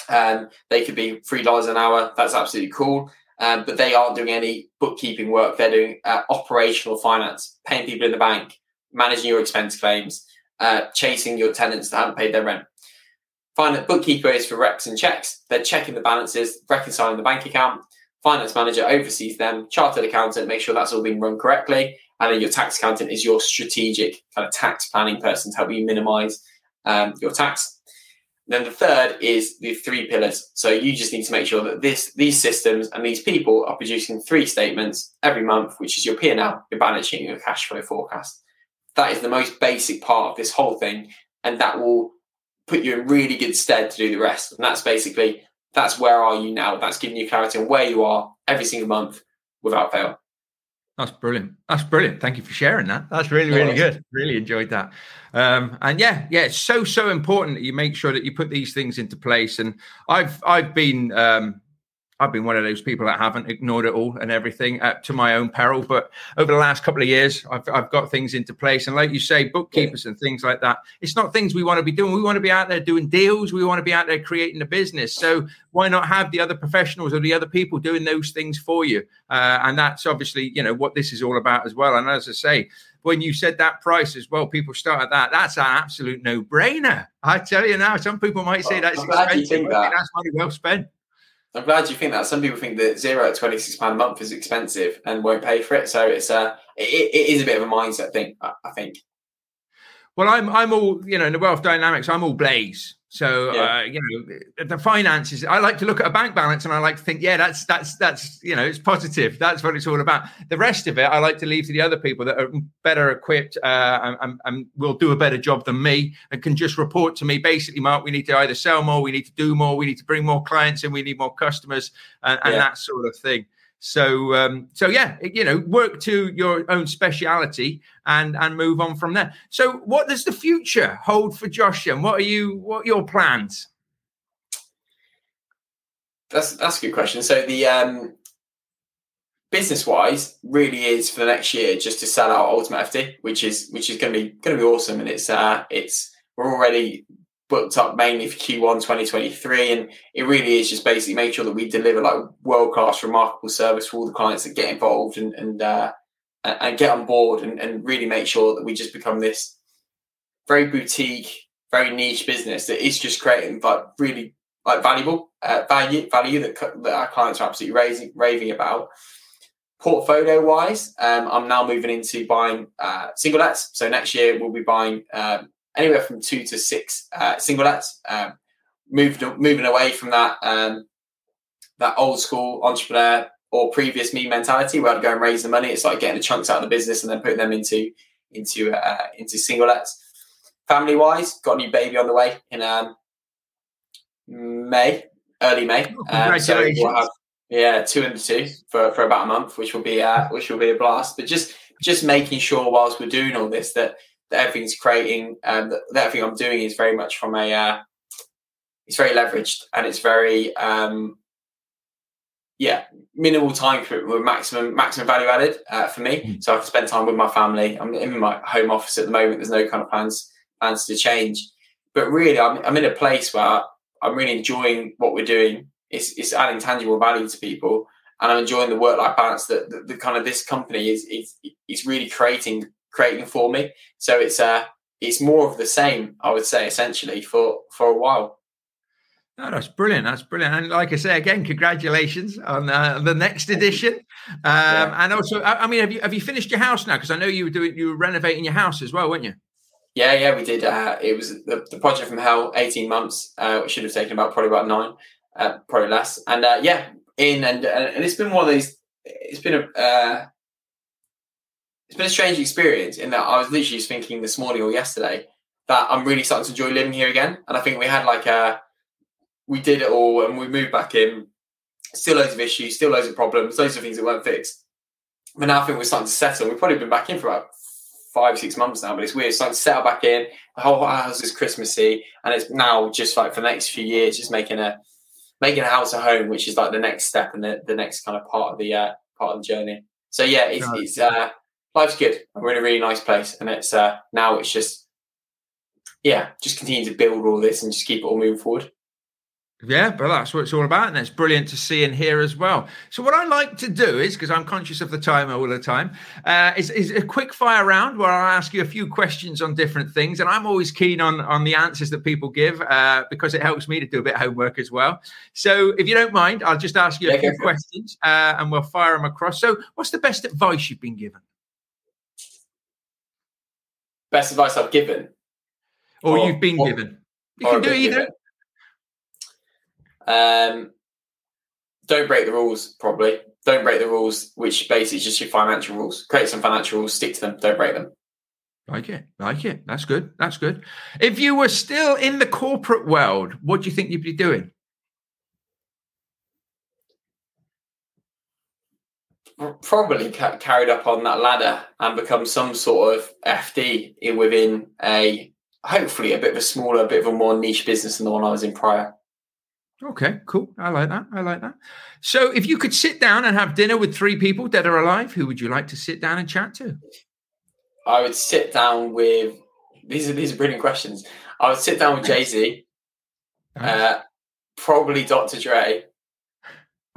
Um, they could be three dollars an hour. That's absolutely cool. Um, but they aren't doing any bookkeeping work. They're doing uh, operational finance, paying people in the bank, managing your expense claims, uh, chasing your tenants that haven't paid their rent. Finance bookkeeper is for recs and checks. They're checking the balances, reconciling the bank account. Finance manager oversees them. Chartered accountant makes sure that's all being run correctly. And then your tax accountant is your strategic kind of tax planning person to help you minimize um, your tax. And then the third is the three pillars. So you just need to make sure that this, these systems and these people are producing three statements every month, which is your P&L, your balance sheet, your cash flow forecast. That is the most basic part of this whole thing, and that will put you in really good stead to do the rest. And that's basically that's where are you now? That's giving you clarity on where you are every single month without fail. That's brilliant. That's brilliant. Thank you for sharing that. That's really, really good. Really enjoyed that. Um, and yeah, yeah, it's so so important that you make sure that you put these things into place. And I've I've been um, I've been one of those people that haven't ignored it all and everything uh, to my own peril. But over the last couple of years, I've, I've got things into place. And like you say, bookkeepers and things like that, it's not things we want to be doing. We want to be out there doing deals. We want to be out there creating a business. So why not have the other professionals or the other people doing those things for you? Uh, and that's obviously, you know, what this is all about as well. And as I say, when you said that price as well, people start at that. That's an absolute no brainer. I tell you now, some people might say that's expensive. That. That's money well spent. I'm glad you think that. Some people think that Xero at twenty six pound a month is expensive and won't pay for it. So it's uh, a it, it is a bit of a mindset thing. I think. Well, I'm I'm all you know in the wealth dynamics. I'm all blaze. So yeah. uh, you know the finances. I like to look at a bank balance and I like to think, yeah, that's that's that's you know it's positive. That's what it's all about. The rest of it, I like to leave to the other people that are better equipped uh, and, and, will do a better job than me and can just report to me. Basically, Mark, we need to either sell more, we need to do more, we need to bring more clients in, we need more customers, and, and yeah. that sort of thing. So, um, so yeah, you know, work to your own speciality and and move on from there. So, what does the future hold for Josh? And what are you? What are your plans? That's that's a good question. So the um, business wise, really is for the next year just to sell out Ultimate FD, which is which is going to be going to be awesome, and it's uh, it's we're already booked up mainly for Q1 2023. And it really is just basically make sure that we deliver like world class, remarkable service for all the clients that get involved and and uh, and get on board and, and really make sure that we just become this very boutique, very niche business that is just creating like really like valuable uh, value value that, that our clients are absolutely raising, raving about. Portfolio wise, um, I'm now moving into buying uh, single lets. So next year we'll be buying um, anywhere from two to six uh, single lets. Um, moved moving away from that um, that old school entrepreneur or previous me mentality where I'd go and raise the money. It's like getting the chunks out of the business and then putting them into into uh, into single lets. Family wise, got a new baby on the way in um, May, early May. Oh, um, so we'll have yeah two and two for, for about a month, which will be uh, which will be a blast. But just just making sure whilst we're doing all this that that everything's creating um, that, that everything I'm doing is very much from a uh, it's very leveraged and it's very um, yeah minimal time with maximum maximum value added uh, for me. Mm. So I can spend time with my family. I'm in my home office at the moment. There's no kind of plans plans to change, but really I'm, I'm in a place where I'm really enjoying what we're doing. It's, it's adding tangible value to people, and I'm enjoying the work life balance that the, the, kind of this company is is is really creating creating for me. So it's uh it's more of the same, I would say, essentially for for a while. No, that's brilliant. That's brilliant. And like I say again, congratulations on uh, the next edition. Um, yeah. And also, I, I, mean, have you have you finished your house now? Because I know you were doing you were renovating your house as well, weren't you? Yeah, yeah, we did. Uh, it was the, the project from hell, eighteen months. Uh, it should have taken about probably about nine, uh, probably less. And uh, yeah, in and and it's been one of these. It's been a uh, it's been a strange experience in that I was literally just thinking this morning or yesterday that I'm really starting to enjoy living here again. And I think we had like a, we did it all and we moved back in. Still loads of issues, still loads of problems, loads of things that weren't fixed. But now I think we're starting to settle. We've probably been back in for about five, six months now, but it's weird. It's starting to settle back in. The whole house is Christmassy, and it's now just like for the next few years, just making a making a house a home, which is like the next step and the, the next kind of part of the uh, part of the journey. So yeah, it's, it's uh, life's good. We're in a really nice place, and it's uh, now it's just yeah, just continue to build all this and just keep it all moving forward. Yeah, but that's what it's all about, and it's brilliant to see and hear as well. So, what I like to do is because I'm conscious of the time all the time, uh, is, is a quick fire round where I'll ask you a few questions on different things, and I'm always keen on on the answers that people give uh, because it helps me to do a bit of homework as well. So, if you don't mind, I'll just ask you a few questions, uh, and we'll fire them across. So, what's the best advice you've been given? Best advice I've given, or, or you've been or, given. You can do either. Um, don't break the rules. Probably don't break the rules, which basically is just your financial rules. Create some financial rules, stick to them. Don't break them. Like it, like it. That's good. That's good. If you were still in the corporate world, what do you think you'd be doing? Probably ca- carried up on that ladder and become some sort of FD in within a hopefully a bit of a smaller, a bit of a more niche business than the one I was in prior. Okay, cool. I like that. I like that. So, if you could sit down and have dinner with three people, dead or alive, who would you like to sit down and chat to? I would sit down with these are these are brilliant questions. I would sit down with Jay Z, uh, probably Dr. Dre,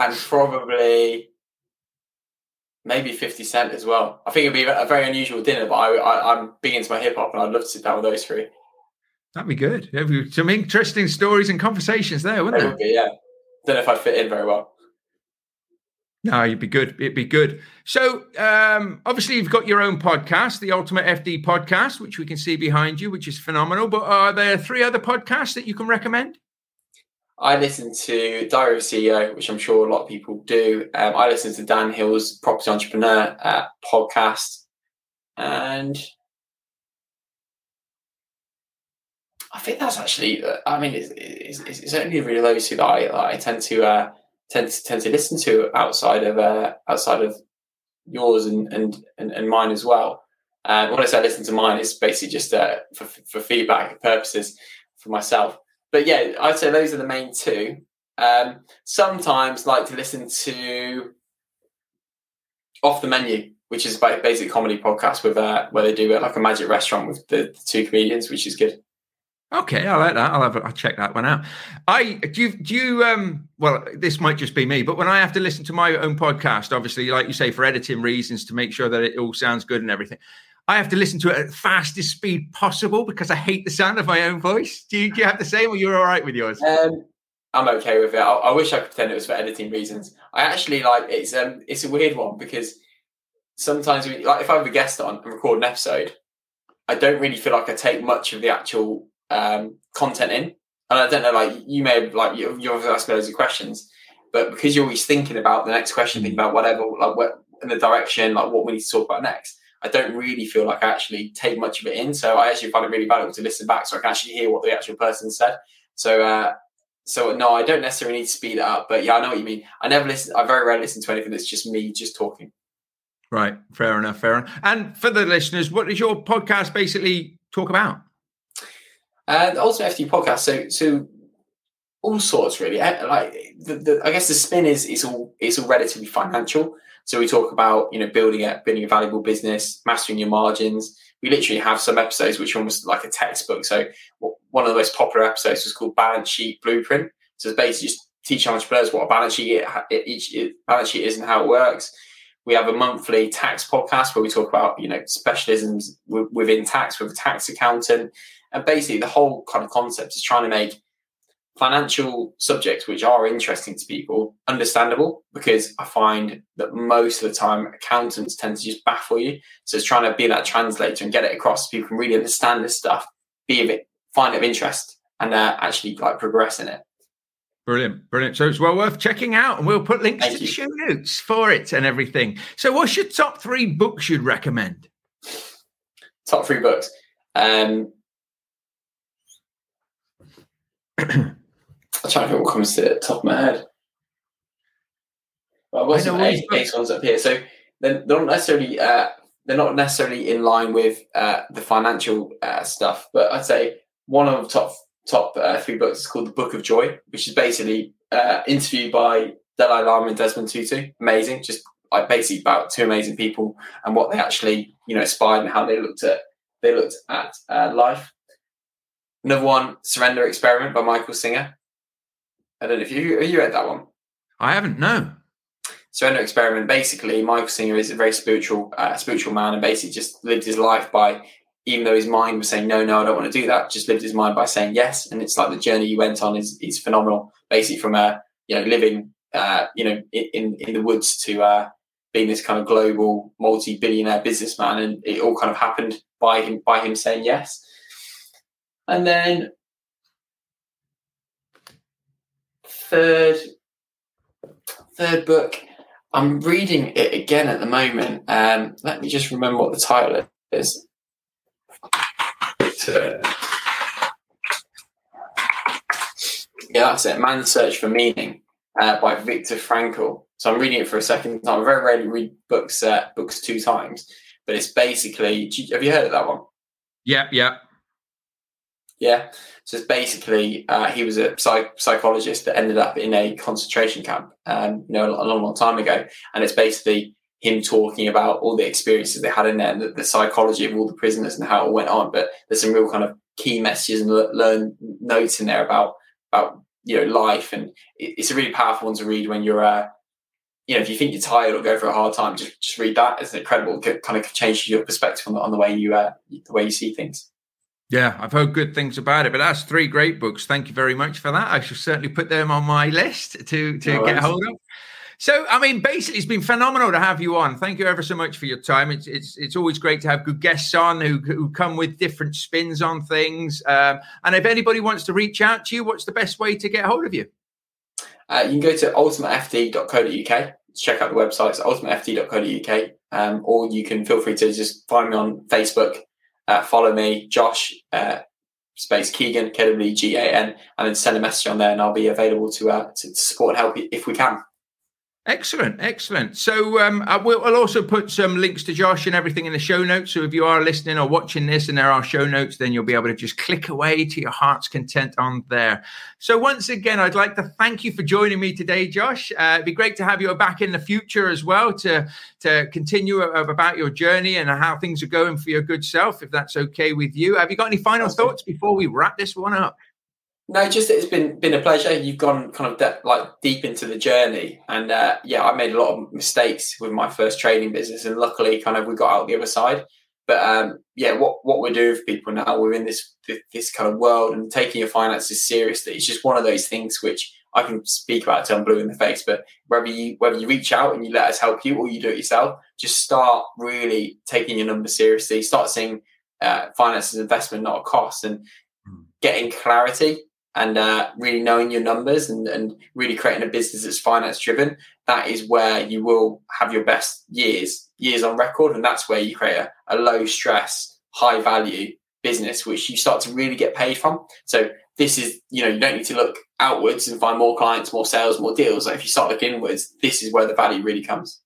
and probably maybe 50 Cent as well. I think it'd be a very unusual dinner, but I, I, am big into my hip hop and I'd love to sit down with those three. That'd be good. Be some interesting stories and conversations there, wouldn't it? Would be, yeah. Don't know if I'd fit in very well. No, you'd be good. It'd be good. So, um, obviously, you've got your own podcast, the Ultimate FD podcast, which we can see behind you, which is phenomenal. But are there three other podcasts that you can recommend? I listen to Diary of CEO, which I'm sure a lot of people do. Um, I listen to Dan Hill's Property Entrepreneur uh, podcast, and I think that's actually. Uh, I mean, it's, it's, it's only really those two that I, that I tend to uh, tend to tend to listen to outside of uh, outside of yours and and and, and mine as well. Um, when I say listen to mine, it's basically just uh, for for feedback purposes for myself. But yeah, I'd say those are the main two. Um, sometimes like to listen to off the menu, which is a basic comedy podcast with uh, where they do it like a magic restaurant with the, the two comedians, which is good. Okay, I like that. I'll have I'll check that one out. I do you, do you um well this might just be me, but when I have to listen to my own podcast, obviously, like you say, for editing reasons to make sure that it all sounds good and everything, I have to listen to it at fastest speed possible because I hate the sound of my own voice. Do you, do you have the same or you're all right with yours? Um, I'm okay with it. I, I, wish I could pretend it was for editing reasons. I actually like it's um it's a weird one because sometimes we, like if I have a guest on and record an episode, I don't really feel like I take much of the actual um, content in. And I don't know, like you may have, like you, you've asked loads of questions, but because you're always thinking about the next question, thinking about whatever, like what in the direction, like what we need to talk about next. I don't really feel like I actually take much of it in. So I actually find it really valuable to listen back so I can actually hear what the actual person said. So, uh, so no, I don't necessarily need to speed it up, but yeah, I know what you mean. I never listen. I very rarely listen to anything that's just me just talking. Right, fair enough, fair enough. And for the listeners, what does your podcast basically talk about? Uh, the Ultimate FD podcast. So, so all sorts really. Eh, like the, the, I guess the spin is is all it's all relatively financial. So we talk about you know building a building a valuable business, mastering your margins. We literally have some episodes which are almost like a textbook. So one of the most popular episodes was called Balance Sheet Blueprint. So it's basically just teaching entrepreneurs what a balance sheet each balance sheet is and how it works. We have a monthly tax podcast where we talk about you know specialisms within tax with a tax accountant. And basically, the whole kind of concept is trying to make financial subjects which are interesting to people understandable because I find that most of the time accountants tend to just baffle you. So it's trying to be that translator and get it across so people can really understand this stuff, be of it, find it of interest, and uh, actually like progress in it. Brilliant, brilliant. So it's well worth checking out, and we'll put links Thank to you. the show notes for it and everything. So, what's your top three books you'd recommend? Top three books. Um, (clears throat) I'm trying to think what comes to the top of my head. Well, I've got some eight, eight ones up here. So they're, they're not necessarily uh, they're not necessarily in line with uh, the financial uh, stuff, but I'd say one of the top top uh, three books is called The Book of Joy, which is basically uh, interviewed by Dalai Lama and Desmond Tutu. Amazing, just like basically about two amazing people and what they actually you know aspired and how they looked at they looked at uh, life. Another one, Surrender Experiment by Michael Singer. I don't know if you have you read that one. I haven't. No. Surrender Experiment. Basically, Michael Singer is a very spiritual, uh, spiritual man, and basically just lived his life by, even though his mind was saying no, no, I don't want to do that. Just lived his mind by saying yes, and it's like the journey he went on is is phenomenal. Basically, from a uh, you know living uh, you know in in the woods to uh, being this kind of global multi-billionaire businessman, and it all kind of happened by him by him saying yes. And then third third book, I'm reading it again at the moment. Um, let me just remember what the title is. Yeah, that's it. Man's Search for Meaning uh, by Viktor Frankl. So I'm reading it for a second time. I very rarely read books uh, books two times, but it's basically. have you heard of that one? Yeah, yeah. Yeah. So it's basically uh, he was a psych- psychologist that ended up in a concentration camp, um, you know, a long, long time ago, and it's basically him talking about all the experiences they had in there and the, the, psychology of all the prisoners and how it went on. But there's some real kind of key messages and learn notes in there about about you know life, and it, it's a really powerful one to read when you're. Uh, you know, if you think you're tired or go through a hard time, just just read that. It's incredible. It kind of changes your perspective on the, on the way you uh, the way you see things. Yeah, I've heard good things about it, but that's three great books. Thank you very much for that. I shall certainly put them on my list to to no get hold of. So, I mean, basically, it's been phenomenal to have you on. Thank you ever so much for your time. It's it's it's always great to have good guests on who who come with different spins on things. Um, and if anybody wants to reach out to you, what's the best way to get hold of you? Uh, you can go to ultimatefd.co.uk. Check out the website, it's ultimatefd.co.uk. Um, or you can feel free to just find me on Facebook, uh, follow me, Josh uh, space Keegan, K W G A N, and then send a message on there, and I'll be available to, uh, to support and help if we can. Excellent, excellent. So um, I will, I'll also put some links to Josh and everything in the show notes. So if you are listening or watching this and there are show notes, then you'll be able to just click away to your heart's content on there. So once again, I'd like to thank you for joining me today, Josh. Uh, it'd be great to have you back in the future as well to to continue about your journey and how things are going for your good self, if that's okay with you. Have you got any final thoughts before we wrap this one up? No, just it's been been a pleasure. You've gone kind of de- like deep into the journey, and uh, yeah, I made a lot of mistakes with my first trading business, and luckily, kind of we got out the other side. But um, yeah, what what we're doing for people now, we're in this this kind of world, and taking your finances seriously. It's just one of those things which I can speak about till I'm blue in the face. But whether you whether you reach out and you let us help you, or you do it yourself, just start really taking your numbers seriously. Start seeing uh, finance as investment, not a cost, and hmm. getting clarity and uh, really knowing your numbers and, and really creating a business that's finance driven, that is where you will have your best years, years on record. And that's where you create a, a low stress, high value business, which you start to really get paid from. So this is, you know, you don't need to look outwards and find more clients, more sales, more deals. Like if you start looking inwards, this is where the value really comes.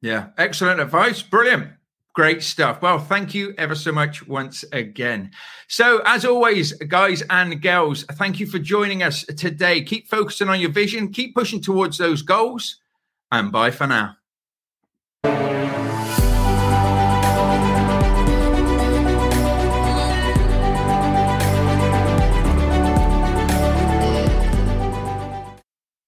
Yeah, excellent advice. Brilliant. Great stuff. Well, thank you ever so much once again. So, as always, guys and girls, thank you for joining us today. Keep focusing on your vision, keep pushing towards those goals, and bye for now.